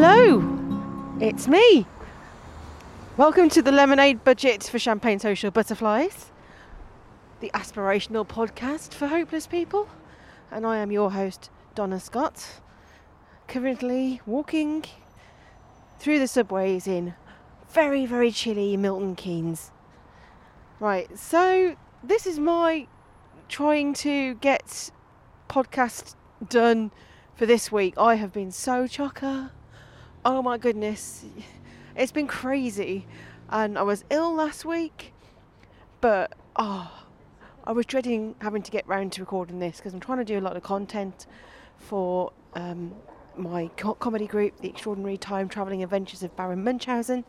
Hello, it's me. Welcome to the Lemonade Budget for Champagne Social Butterflies, the aspirational podcast for hopeless people. And I am your host, Donna Scott, currently walking through the subways in very, very chilly Milton Keynes. Right, so this is my trying to get podcast done for this week. I have been so chocker. Oh my goodness. It's been crazy. And I was ill last week, but oh, I was dreading having to get round to recording this because I'm trying to do a lot of content for um, my co- comedy group, The Extraordinary Time Travelling Adventures of Baron Munchausen.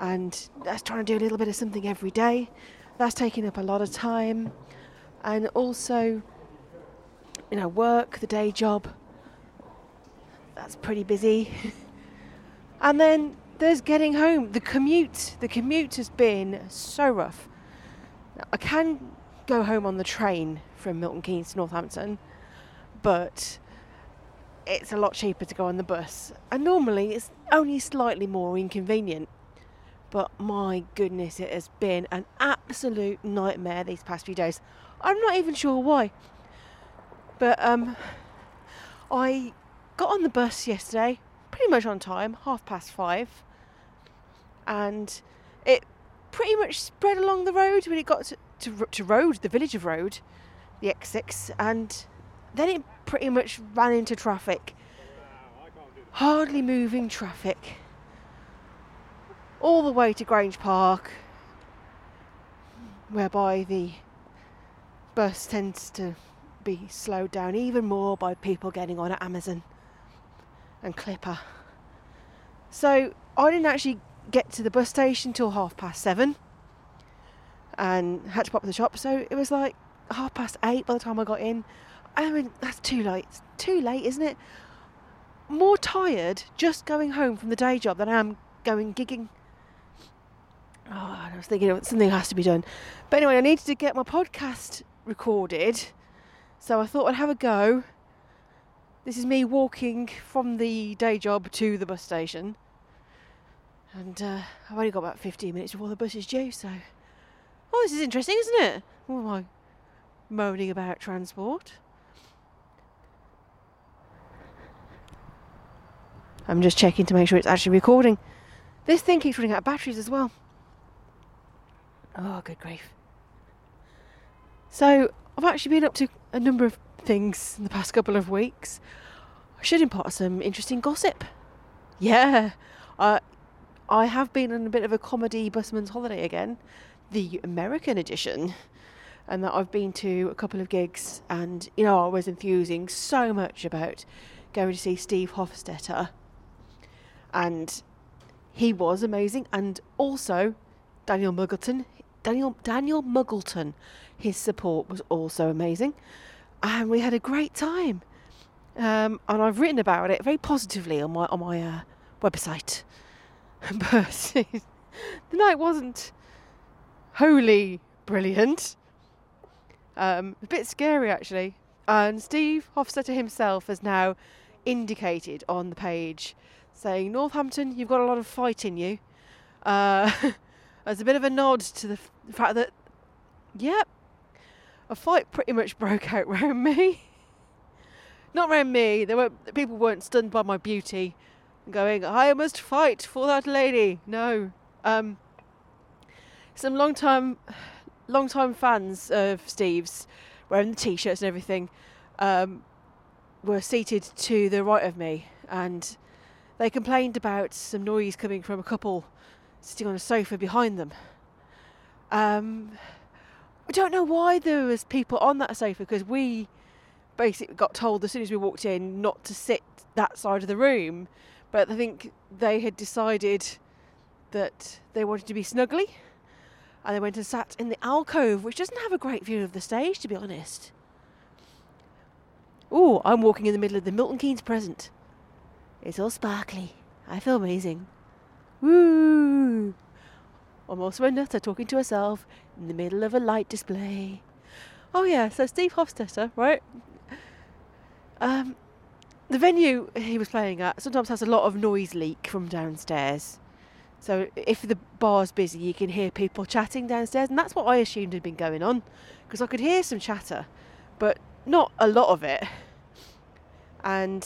And that's trying to do a little bit of something every day. That's taking up a lot of time. And also, you know, work, the day job. That's pretty busy. and then there's getting home. The commute. The commute has been so rough. Now, I can go home on the train from Milton Keynes to Northampton, but it's a lot cheaper to go on the bus. And normally it's only slightly more inconvenient. But my goodness, it has been an absolute nightmare these past few days. I'm not even sure why. But um, I got on the bus yesterday, pretty much on time, half past five, and it pretty much spread along the road when it got to, to, to Roade, the village of Roade, the X6, and then it pretty much ran into traffic. Hardly moving traffic. All the way to Grange Park, whereby the bus tends to be slowed down even more by people getting on at Amazon and Clipper. So I didn't actually get to the bus station till half past seven and had to pop to the shop. So it was like half past eight by the time I got in. I mean, that's too late. It's too late, isn't it? More tired just going home from the day job than I am going gigging. Oh, I was thinking something has to be done. But anyway, I needed to get my podcast recorded. So I thought I'd have a go. This is me walking from the day job to the bus station. And uh, I've only got about 15 minutes before the bus is due, so. Oh, this is interesting, isn't it? What am I moaning about transport? I'm just checking to make sure it's actually recording. This thing keeps running out of batteries as well. Oh, good grief. So, I've actually been up to a number of things in the past couple of weeks. I should impart some interesting gossip. Yeah, uh, I have been on a bit of a comedy busman's holiday again, the American edition, and that I've been to a couple of gigs, and you know I was enthusing so much about going to see Steve Hofstetter, and he was amazing, and also Daniel Muggleton. Daniel Daniel Muggleton, his support was also amazing, and we had a great time. Um, and I've written about it very positively on my on my uh, website. but the night wasn't wholly brilliant. Um, a bit scary actually. And Steve Hofstetter himself has now indicated on the page saying, Northampton, you've got a lot of fight in you. Uh, as a bit of a nod to the, f- the fact that, yep, a fight pretty much broke out around me. Not around me. There were people weren't stunned by my beauty, going, "I must fight for that lady." No, um, some long time, long time fans of Steve's, wearing the t-shirts and everything, um, were seated to the right of me, and they complained about some noise coming from a couple sitting on a sofa behind them. Um, I don't know why there was people on that sofa because we basically got told as soon as we walked in not to sit that side of the room. But I think they had decided that they wanted to be snuggly, and they went and sat in the alcove, which doesn't have a great view of the stage, to be honest. Oh, I'm walking in the middle of the Milton Keynes present. It's all sparkly. I feel amazing. Woo! I'm also a nutter talking to herself in the middle of a light display. Oh yeah, so Steve Hofstetter, right? Um, the venue he was playing at sometimes has a lot of noise leak from downstairs. So if the bar's busy, you can hear people chatting downstairs, and that's what I assumed had been going on, because I could hear some chatter, but not a lot of it. And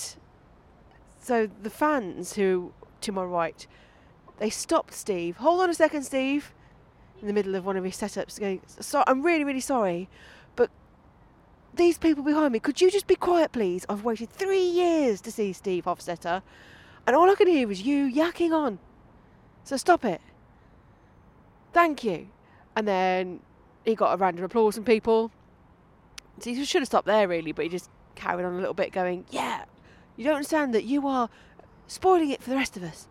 so the fans who to my right, they stopped Steve. Hold on a second, Steve. In the middle of one of his setups, going, "So I'm really, really sorry, but these people behind me, could you just be quiet, please? I've waited three years to see Steve Hofstetter, and all I can hear is you yakking on. So stop it. Thank you. And then he got a round of applause from people. So he should have stopped there, really, but he just carried on a little bit, going, Yeah, you don't understand that you are spoiling it for the rest of us.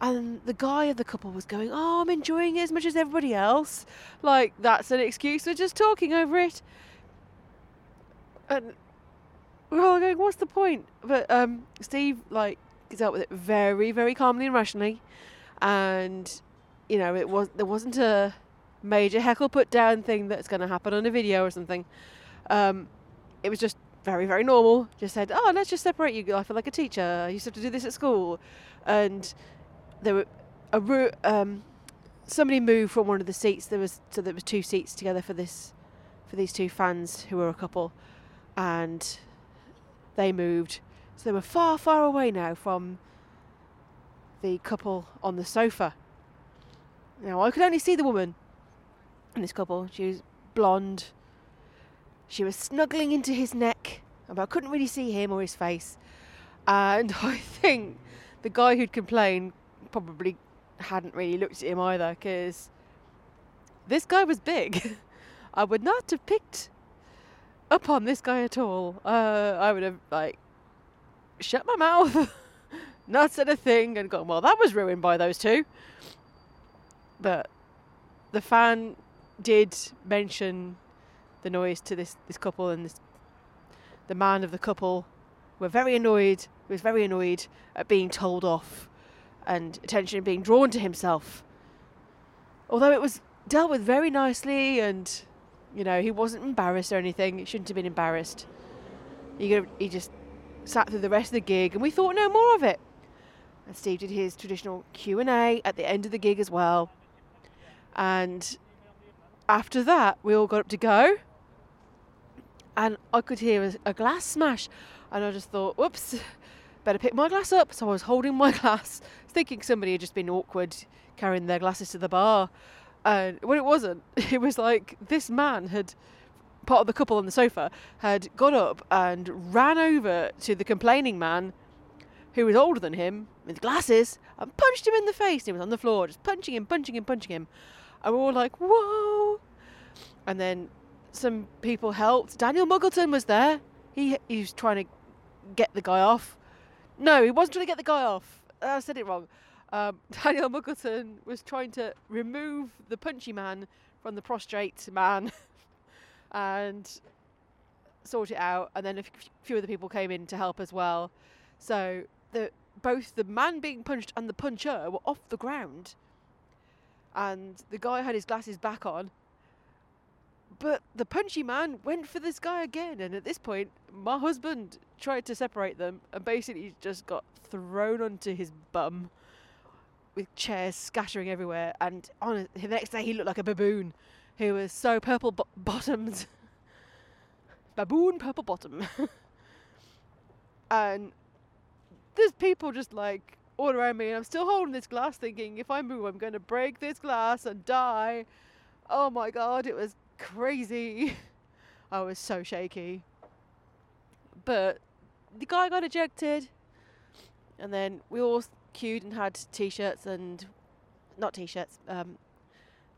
And the guy of the couple was going, Oh, I'm enjoying it as much as everybody else. Like, that's an excuse for just talking over it. And we're all going, What's the point? But um, Steve, like, dealt with it very, very calmly and rationally. And, you know, it was there wasn't a major heckle put down thing that's going to happen on a video or something. Um, it was just very, very normal. Just said, "Oh, let's just separate you. I feel like a teacher. I used to have to do this at school." And there were a um, somebody moved from one of the seats. There was so there was two seats together for this for these two fans who were a couple, and they moved. So they were far, far away now from the couple on the sofa. Now I could only see the woman in this couple. She was blonde. She was snuggling into his neck, but I couldn't really see him or his face. And I think the guy who'd complained probably hadn't really looked at him either, because this guy was big. I would not have picked up on this guy at all. Uh, I would have like shut my mouth, not said a thing, and gone. Well, that was ruined by those two. But the fan did mention the noise to this, this couple, and this, the man of the couple were very annoyed. Was very annoyed at being told off, and attention being drawn to himself. Although it was dealt with very nicely, and you know he wasn't embarrassed or anything. He shouldn't have been embarrassed. He, he just sat through the rest of the gig, and we thought no more of it. And Steve did his traditional Q and A at the end of the gig as well. And after that, we all got up to go, and I could hear a, a glass smash, and I just thought, whoops, better pick my glass up. So I was holding my glass, thinking somebody had just been awkward carrying their glasses to the bar. And when it wasn't, it was like this man had, part of the couple on the sofa, had got up and ran over to the complaining man who was older than him with glasses and punched him in the face. He was on the floor, just punching him, punching him, punching him. And we're all like, whoa. And then some people helped. Daniel Muggleton was there. He, he was trying to get the guy off. No, he wasn't trying to get the guy off. I said it wrong. Um, Daniel Muggleton was trying to remove the punchy man from the prostrate man and sort it out. And then a few other people came in to help as well. So the both the man being punched and the puncher were off the ground and the guy had his glasses back on. But the punchy man went for this guy again, and at this point, my husband tried to separate them and basically just got thrown onto his bum with chairs scattering everywhere. And on the next day, he looked like a baboon who was so purple bo- bottomed. baboon purple bottom. and there's people just like all around me, and I'm still holding this glass, thinking if I move, I'm going to break this glass and die. Oh my god, it was crazy. I was so shaky. But the guy got ejected, and then we all queued and had t-shirts and not t-shirts. Um,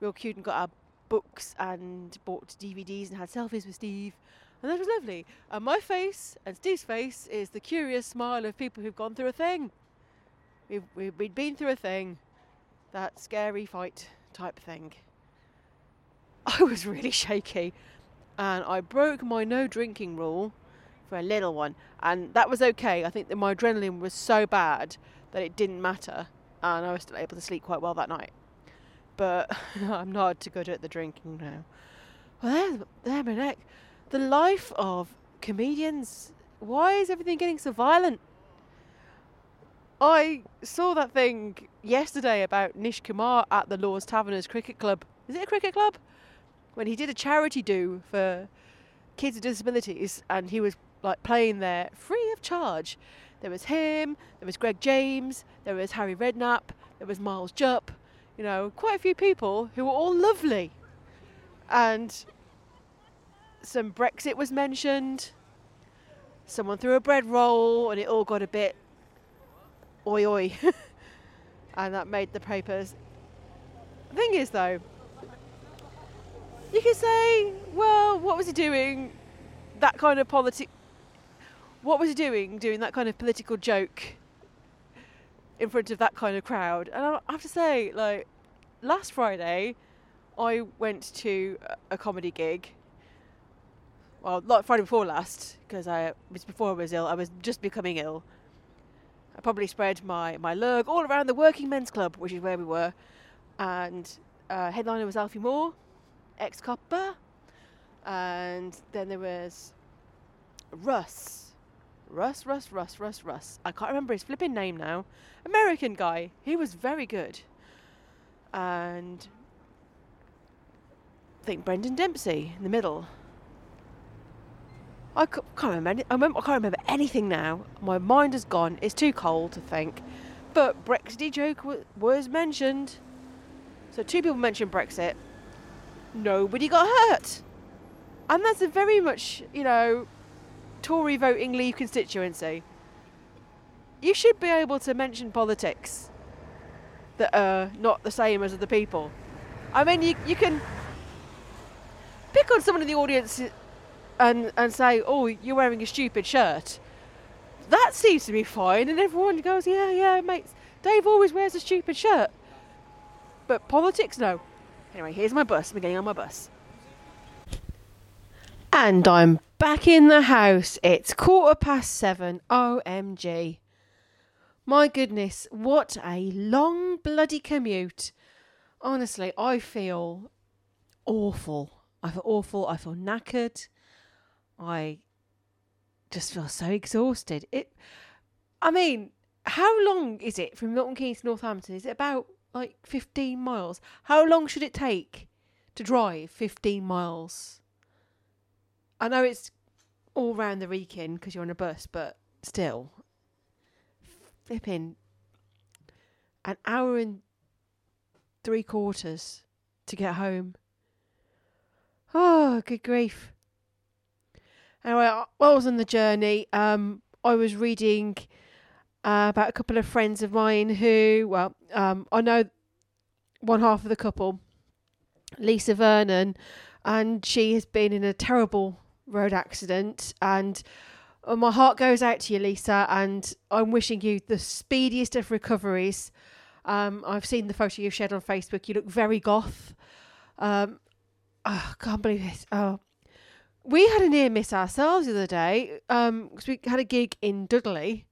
we all queued and got our books and bought DVDs and had selfies with Steve. And that was lovely. And my face and Steve's face is the curious smile of people who've gone through a thing. We've, we've, we'd been through a thing, that scary fight type thing. I was really shaky and I broke my no drinking rule for a little one, and that was okay. I think that my adrenaline was so bad that it didn't matter, and I was still able to sleep quite well that night. But I'm not too good at the drinking now. Well, there's, there, my neck. The life of comedians. Why is everything getting so violent? I saw that thing yesterday about Nish Kumar at the Lords Taverners Cricket Club. Is it a cricket club? When he did a charity do for kids with disabilities and he was like playing there free of charge. There was him, there was Greg James, there was Harry Redknapp, there was Miles Jupp, you know, quite a few people who were all lovely. And some Brexit was mentioned. Someone threw a bread roll and it all got a bit oi oi. and that made the papers. The thing is, though, you can say, well, what was he doing? That kind of politic. What was he doing, doing that kind of political joke in front of that kind of crowd? And I have to say, like, last Friday, I went to a comedy gig. Well, not Friday before last, because I was before I was ill. I was just becoming ill. I probably spread my my lurg all around the Working Men's Club, which is where we were, and uh, headliner was Alfie Moore, ex copper, and then there was Russ. Russ, Russ, Russ, Russ, Russ. I can't remember his flipping name now. American guy. He was very good. And I think Brendan Dempsey in the middle. I can't remember. I, remember. I can't remember anything now. My mind has gone. It's too cold to think. But Brexit joke was mentioned. So two people mentioned Brexit. Nobody got hurt. And that's a very much, you know, Tory voting Leave constituency. You should be able to mention politics that are not the same as other people. I mean, you, you can pick on someone in the audience and, and say, oh, you're wearing a stupid shirt. That seems to be fine. And everyone goes, yeah, yeah, mates. Dave always wears a stupid shirt. But politics, no. Anyway, here's my bus. I'm getting on my bus. And I'm back in the house. It's quarter past seven. OMG. My goodness, what a long bloody commute. Honestly, I feel awful. I feel awful. I feel knackered. I just feel so exhausted. It I mean, how long is it from Milton Keynes to Northampton? Is it about like 15 miles? How long should it take to drive 15 miles? I know it's all round the Wrekin because you're on a bus, but still, flipping an hour and three quarters to get home. Oh, good grief. Anyway, while I was on the journey, um, I was reading uh, about a couple of friends of mine who, well, um, I know one half of the couple, Lisa Vernon, and she has been in a terrible road accident. And uh, my heart goes out to you, Lisa, and I'm wishing you the speediest of recoveries. Um, I've seen the photo you've shared on Facebook. You look very goth. Um, oh, I can't believe this. Oh, we had a near miss ourselves the other day because um, we had a gig in Dudley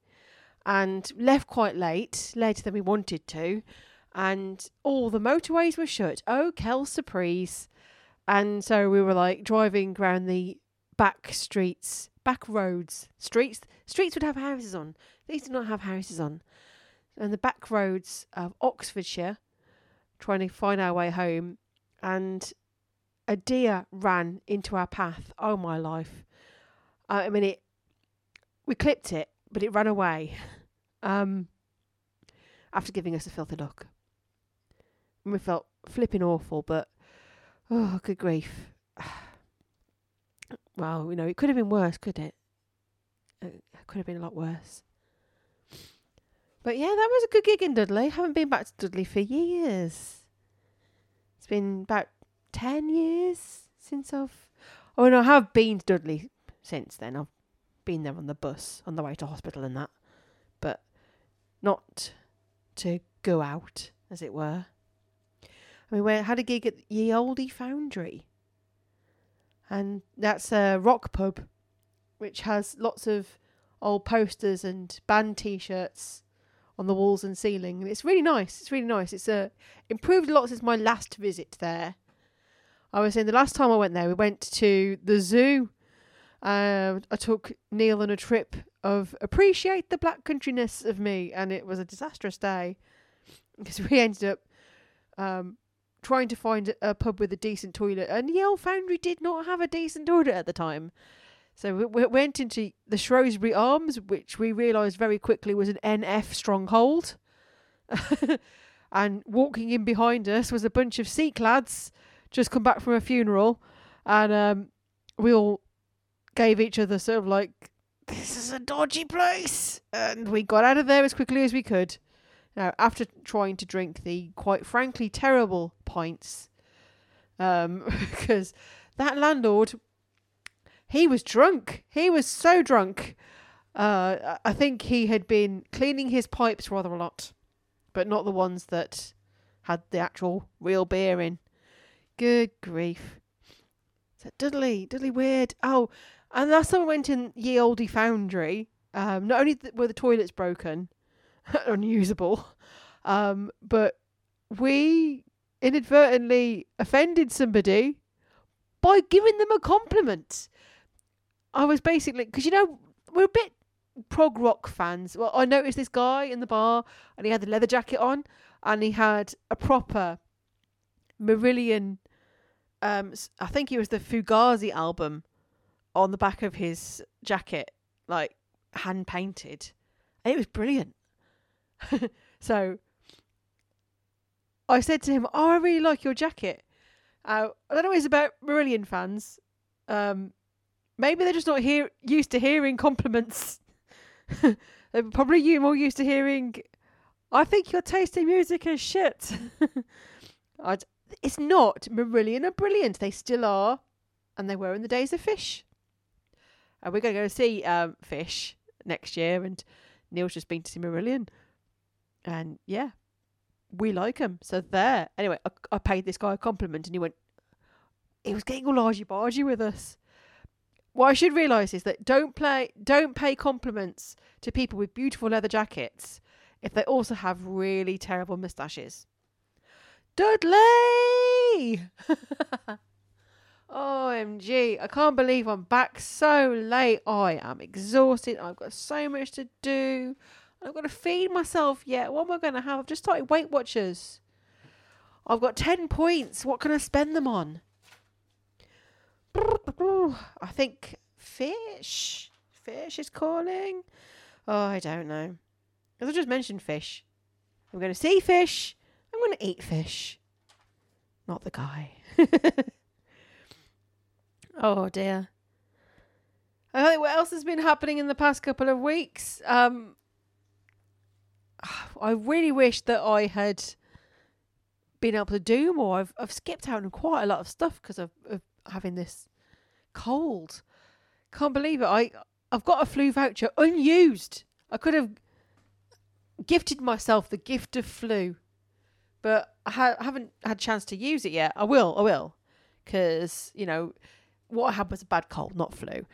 and left quite late, later than we wanted to, and all the motorways were shut. Oh, quelle surprise! And so we were like driving around the back streets, back roads, streets. Streets would have houses on. These do not have houses on. And the back roads of Oxfordshire, trying to find our way home, and a deer ran into our path. Oh my life! Uh, I mean, it. We clipped it, but it ran away. Um, after giving us a filthy look, and we felt flipping awful. But oh, good grief! well, you know, it could have been worse, could it? It could have been a lot worse. But yeah, that was a good gig in Dudley. Haven't been back to Dudley for years. It's been about 10 years since I've. Oh, no, I have been to Dudley since then. I've been there on the bus on the way to hospital and that. But not to go out, as it were. I mean, we had a gig at Ye Olde Foundry. And that's a rock pub which has lots of old posters and band t shirts on the walls and ceiling. It's really nice. It's really nice. It's uh, improved a lot since my last visit there. I was saying the last time I went there, we went to the zoo Uh, I took Neil on a trip of appreciate the black countryness of me, and it was a disastrous day because we ended up um, trying to find a pub with a decent toilet, and Yale Foundry did not have a decent toilet at the time. So we, we went into the Shrewsbury Arms, which we realised very quickly was an NF stronghold. and walking in behind us was a bunch of Sikh lads just come back from a funeral, and um, we all gave each other sort of like, "This is a dodgy place," and we got out of there as quickly as we could. Now, after trying to drink the quite frankly terrible pints, um, because that landlord, he was drunk. He was so drunk. Uh, I think he had been cleaning his pipes rather a lot, but not the ones that had the actual real beer in. Good grief. So Dudley, Dudley Weird. Oh, and last time I went in Ye Olde Foundry, um, not only th- were the toilets broken, unusable. Um, but we inadvertently offended somebody by giving them a compliment. I was basically because you know we're a bit prog rock fans. Well, I noticed this guy in the bar and he had the leather jacket on and he had a proper Marillion. Um, I think it was the Fugazi album on the back of his jacket, like hand painted. It was brilliant. so I said to him, "Oh, I really like your jacket." Uh, I don't know. It's about Marillion fans. Um, maybe they're just not hear used to hearing compliments. they're probably you more used to hearing. I think your taste in music is shit. it's not. Marillion are brilliant. They still are, and they were in the days of Fish. And we're going to go see um, Fish next year, and Neil's just been to see Marillion. And yeah, we like him. So there. Anyway, I, I paid this guy a compliment and he went, he was getting all argy bargy with us. What I should realise is that don't play, don't pay compliments to people with beautiful leather jackets if they also have really terrible moustaches. Dudley! OMG, I can't believe I'm back so late. I am exhausted. I've got so much to do. I've going to feed myself yet. What am I going to have? I've just started Weight Watchers. I've got 10 points. What can I spend them on? I think fish. Fish is calling. Oh, I don't know. As I just mentioned fish. I'm going to see fish. I'm going to eat fish. Not the guy. oh, dear. I think what else has been happening in the past couple of weeks? Um, I really wish that I had been able to do more. I've I've skipped out on quite a lot of stuff because of, of having this cold. Can't believe it. I I've got a flu voucher unused. I could have gifted myself the gift of flu, but I ha- haven't had a chance to use it yet. I will. I will, because you know what I had was a bad cold, not flu.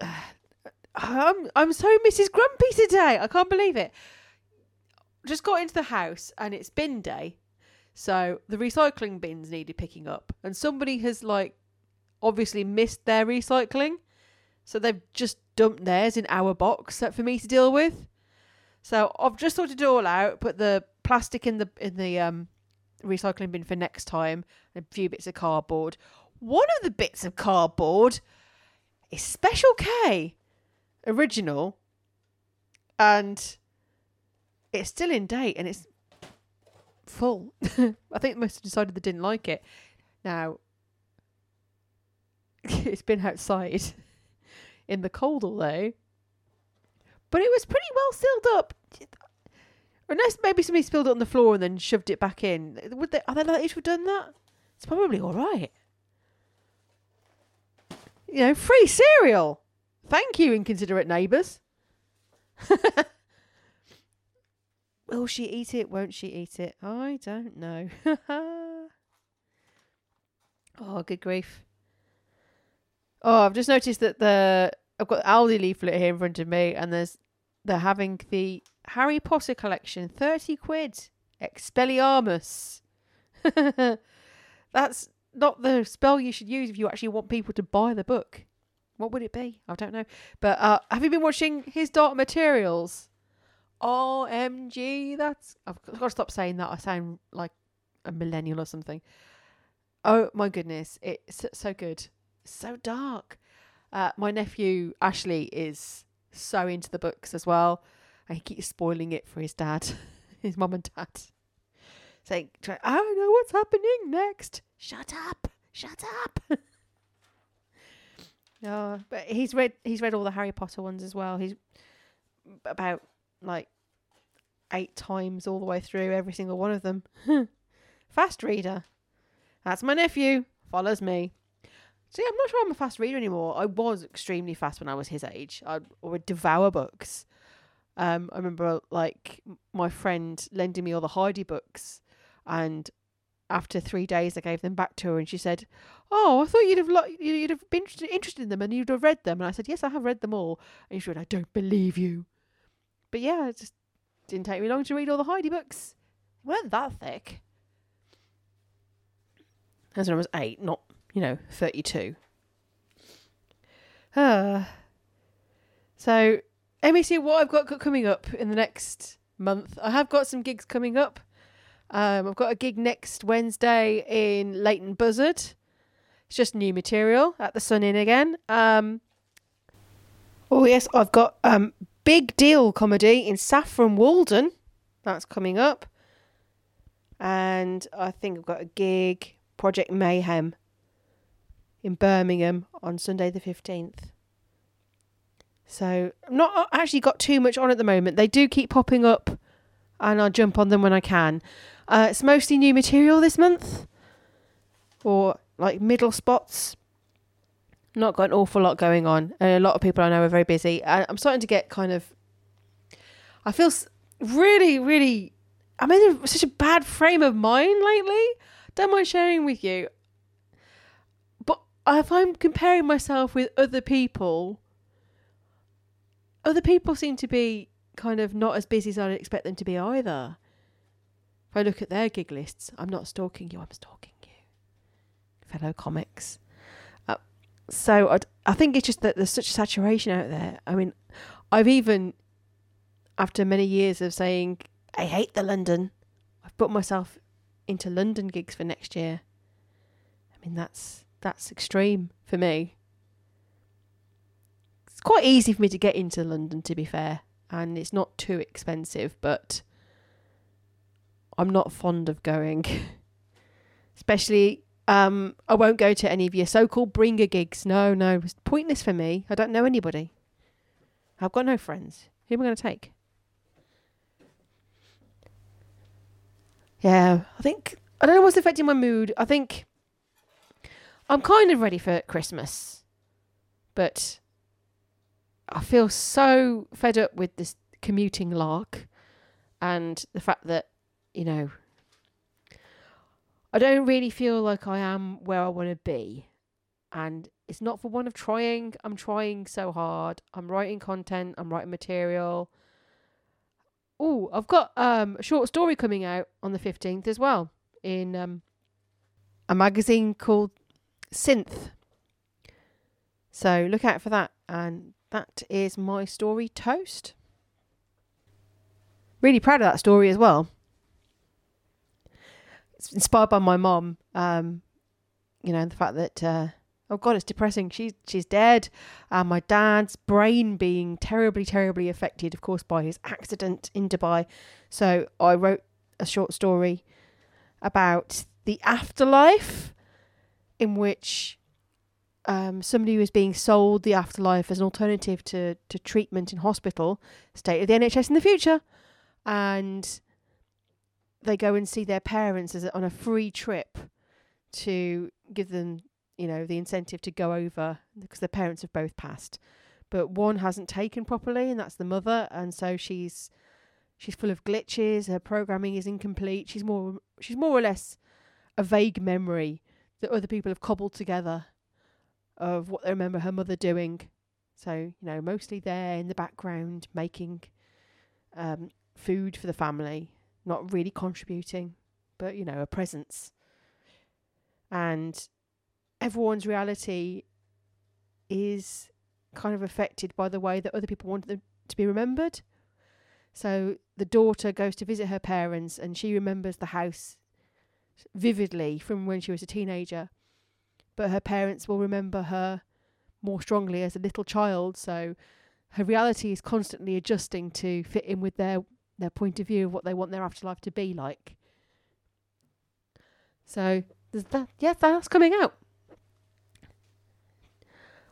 I'm I'm so Mrs. Grumpy today. I can't believe it. Just got into the house and it's bin day. So the recycling bins needed picking up. And somebody has like obviously missed their recycling. So they've just dumped theirs in our box for me to deal with. So I've just sorted it all out, put the plastic in the in the um recycling bin for next time, a few bits of cardboard. One of the bits of cardboard is Special K original, and it's still in date and it's full. I think most have decided they didn't like it. Now, it's been outside in the cold all day, but it was pretty well sealed up. Unless maybe somebody spilled it on the floor and then shoved it back in. Would they? Are they likely to have done that? It's probably all right. You know, free cereal. Thank you, inconsiderate neighbours. Will she eat it? Won't she eat it? I don't know. oh, good grief. Oh, I've just noticed that the I've got the Aldi leaflet here in front of me, and there's they're having the Harry Potter collection, thirty quid, Expelliarmus. That's not the spell you should use if you actually want people to buy the book. What would it be? I don't know. But uh, have you been watching his Dark Materials? OMG, that's I've got to stop saying that. I sound like a millennial or something. Oh my goodness, it's so good, so dark. Uh, my nephew Ashley is so into the books as well, and he keeps spoiling it for his dad, his mum and dad, saying, "I don't know what's happening next. Shut up, shut up." Oh, but he's read he's read all the Harry Potter ones as well. He's about like eight times all the way through every single one of them. fast reader. That's my nephew. Follows me. See, I'm not sure I'm a fast reader anymore. I was extremely fast when I was his age. I would devour books. Um, I remember like my friend lending me all the Heidi books, and after three days, I gave them back to her, and she said, "Oh, I thought you'd have lo- you'd have been interested in them, and you'd have read them." And I said, "Yes, I have read them all." And she went, "I don't believe you." But yeah, it just didn't take me long to read all the Heidi books. They weren't that thick. As when I was eight, not you know thirty-two. Uh, so see what I've got coming up in the next month. I have got some gigs coming up. Um, I've got a gig next Wednesday in Leighton Buzzard. It's just new material at the Sun Inn again. Um, oh yes, I've got um, Big Deal comedy in Saffron Walden. That's coming up. And I think I've got a gig, Project Mayhem, in Birmingham on Sunday the 15th. So not actually got too much on at the moment. They do keep popping up and I'll jump on them when I can. Uh, it's mostly new material this month, or like middle spots. Not got an awful lot going on, and a lot of people I know are very busy. I'm starting to get kind of. I feel really, really. I'm in such a bad frame of mind lately. Don't mind sharing with you. But if I'm comparing myself with other people, other people seem to be kind of not as busy as I'd expect them to be either. If I look at their gig lists, I'm not stalking you, I'm stalking you, fellow comics. Uh, so I'd, I think it's just that there's such saturation out there. I mean, I've even, after many years of saying, I hate the London, I've put myself into London gigs for next year. I mean, that's that's extreme for me. It's quite easy for me to get into London, to be fair, and it's not too expensive, but I'm not fond of going. Especially, um, I won't go to any of your so-called bringer gigs. No, no, it's pointless for me. I don't know anybody. I've got no friends. Who am I going to take? Yeah, I think I don't know what's affecting my mood. I think I'm kind of ready for Christmas, but I feel so fed up with this commuting lark and the fact that you know, I don't really feel like I am where I want to be. And it's not for one of trying. I'm trying so hard. I'm writing content, I'm writing material. Oh, I've got um, a short story coming out on the 15th as well in um, a magazine called Synth. So look out for that. And that is my story, Toast. Really proud of that story as well it's inspired by my mom. Um, you know, the fact that uh, oh god, it's depressing. She's she's dead. Uh, my dad's brain being terribly, terribly affected, of course, by his accident in Dubai. So I wrote a short story about the afterlife, in which um, somebody who is being sold the afterlife as an alternative to to treatment in hospital, state of the NHS in the future, and they go and see their parents as on a free trip to give them, you know, the incentive to go over because their parents have both passed. But one hasn't taken properly, and that's the mother, and so she's she's full of glitches. Her programming is incomplete. She's more she's more or less a vague memory that other people have cobbled together of what they remember her mother doing. So you know, mostly there in the background making um, food for the family not really contributing, but you know, a presence. And everyone's reality is kind of affected by the way that other people want them to be remembered. So the daughter goes to visit her parents and she remembers the house vividly from when she was a teenager. But her parents will remember her more strongly as a little child. So her reality is constantly adjusting to fit in with their, their point of view of what they want their afterlife to be like. So there's that. Yeah, that's coming out.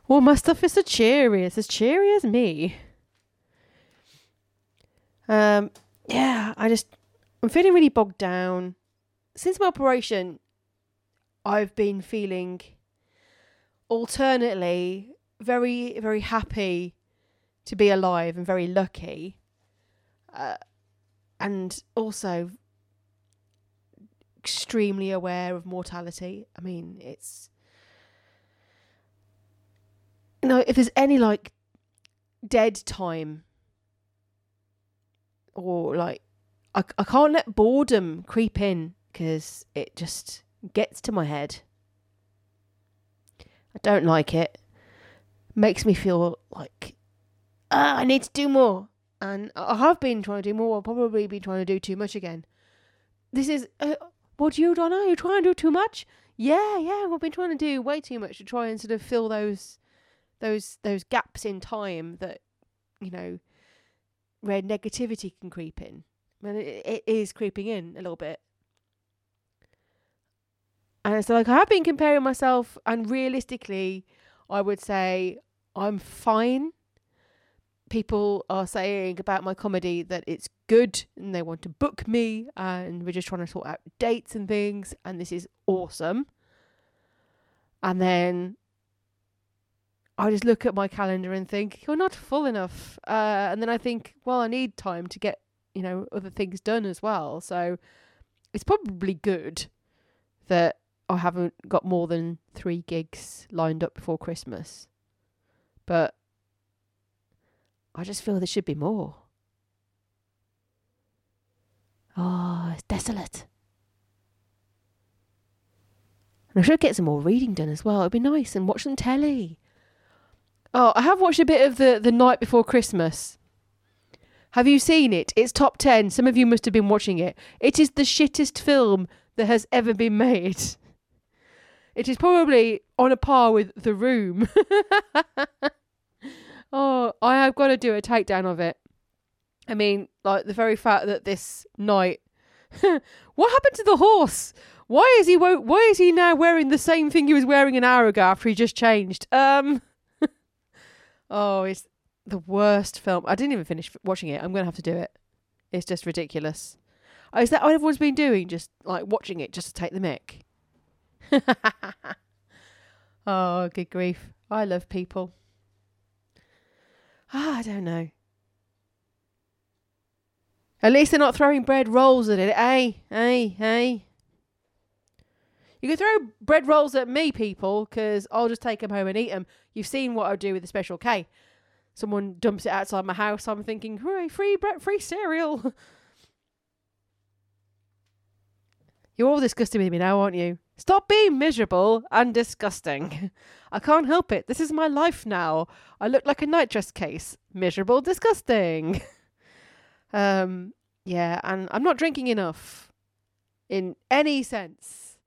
Well, my stuff is as cheery. It's as cheery as me. Um, yeah, I just I'm feeling really bogged down. Since my operation, I've been feeling alternately very very happy to be alive and very lucky, uh, and also extremely aware of mortality. I mean, it's you know, if there's any like dead time or like I, I can't let boredom creep in because it just gets to my head. I don't like it. Makes me feel like ah, I need to do more. And I have been trying to do more. I'll probably be trying to do too much again. This is uh, what you don't. You're trying to do too much. Yeah, yeah. I've been trying to do way too much to try and sort of fill those those those gaps in time that you know where negativity can creep in. And it, it is creeping in a little bit. And so, like, I have been comparing myself, and realistically, I would say I'm fine. People are saying about my comedy that it's good and they want to book me, and we're just trying to sort out dates and things, and this is awesome. And then I just look at my calendar and think, you're not full enough. Uh, and then I think, well, I need time to get, you know, other things done as well. So it's probably good that I haven't got more than three gigs lined up before Christmas. But I just feel there should be more. Oh, it's desolate. And I should get some more reading done as well. It'd be nice and watch some telly. Oh, I have watched a bit of the the knight before Christmas. Have you seen it? It's top 10. Some of you must have been watching it. It is the shittest film that has ever been made. It is probably on a par with The Room. oh, I have got to do a takedown of it. I mean, like the very fact that this knight what happened to the horse? Why is he why is he now wearing the same thing he was wearing an hour ago after he just changed? Um Oh, it's the worst film. I didn't even finish watching it. I'm to have to do it. It's just ridiculous. Oh, is that what everyone's been doing? Just like watching it just to take the mick? oh, good grief. I love people. Ah, I don't know. At least they're not throwing bread rolls at it, eh? Eh? Eh? You can throw bread rolls at me, people, because I'll just take them home and eat them. You've seen what I do with the special K. Someone dumps it outside my house. I'm thinking, hooray, free bread, free cereal. You're all disgusting with me now, aren't you? Stop being miserable and disgusting. I can't help it. This is my life now. I look like a nightdress case. Miserable, disgusting. um, yeah, and I'm not drinking enough in any sense.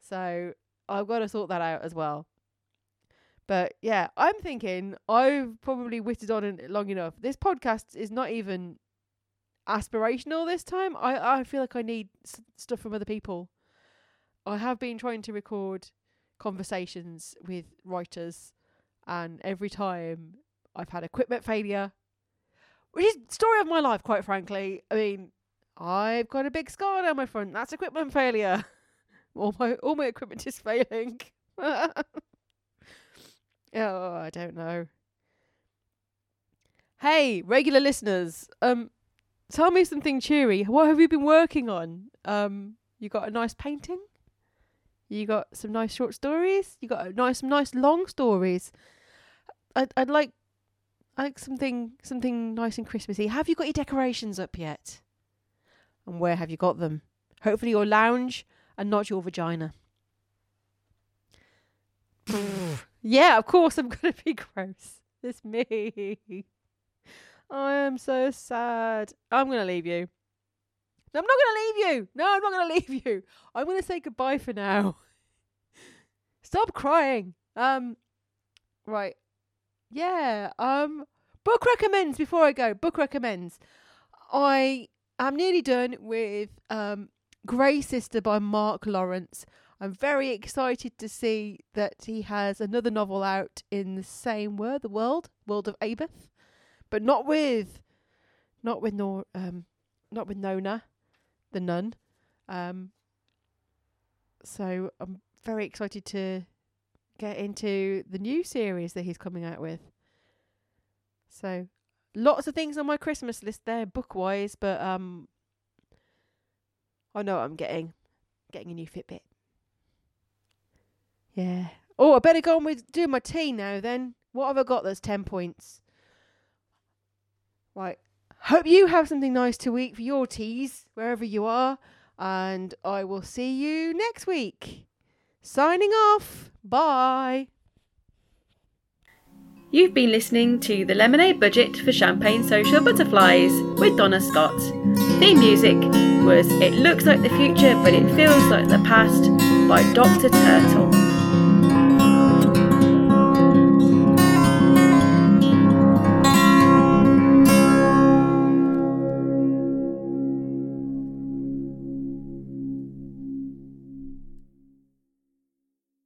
So I've got to sort that out as well. But yeah, I'm thinking I've probably witted on long enough. This podcast is not even aspirational this time. I, I feel like I need s- stuff from other people. I have been trying to record conversations with writers, and every time I've had equipment failure, which is story of my life, quite frankly. I mean, I've got a big scar down my front. That's equipment failure. All my all my equipment is failing. oh, I don't know. Hey, regular listeners, um, tell me something cheery. What have you been working on? Um, you got a nice painting? You got some nice short stories? You got a nice some nice long stories? I'd I'd like I like something something nice and Christmassy. Have you got your decorations up yet? And where have you got them? Hopefully your lounge and not your vagina. Yeah, of course I'm going to be gross. It's me. I am so sad. I'm going to leave you. I'm not going to leave you. No, I'm not going to leave you. I'm going to say goodbye for now. Stop crying. Um, right. Yeah. Um, book recommends before I go. Book recommends. I am nearly done with um Grey Sister by Mark Lawrence. I'm very excited to see that he has another novel out in the same world, the world, world of Abeth, but not with, not with Nor, um, not with Nona, the nun. Um, so I'm very excited to get into the new series that he's coming out with. So lots of things on my Christmas list there, book wise, but um, I know what I'm getting. Getting a new Fitbit. Yeah. Oh, I better go on with doing my tea now then. What have I got that's 10 points? Right. Hope you have something nice to eat for your teas, wherever you are. And I will see you next week. Signing off. Bye. You've been listening to the Lemonade Budget for Champagne Social Butterflies with Donna Scott. Theme music was It Looks Like the Future But It Feels Like the Past by Dr. Turtle.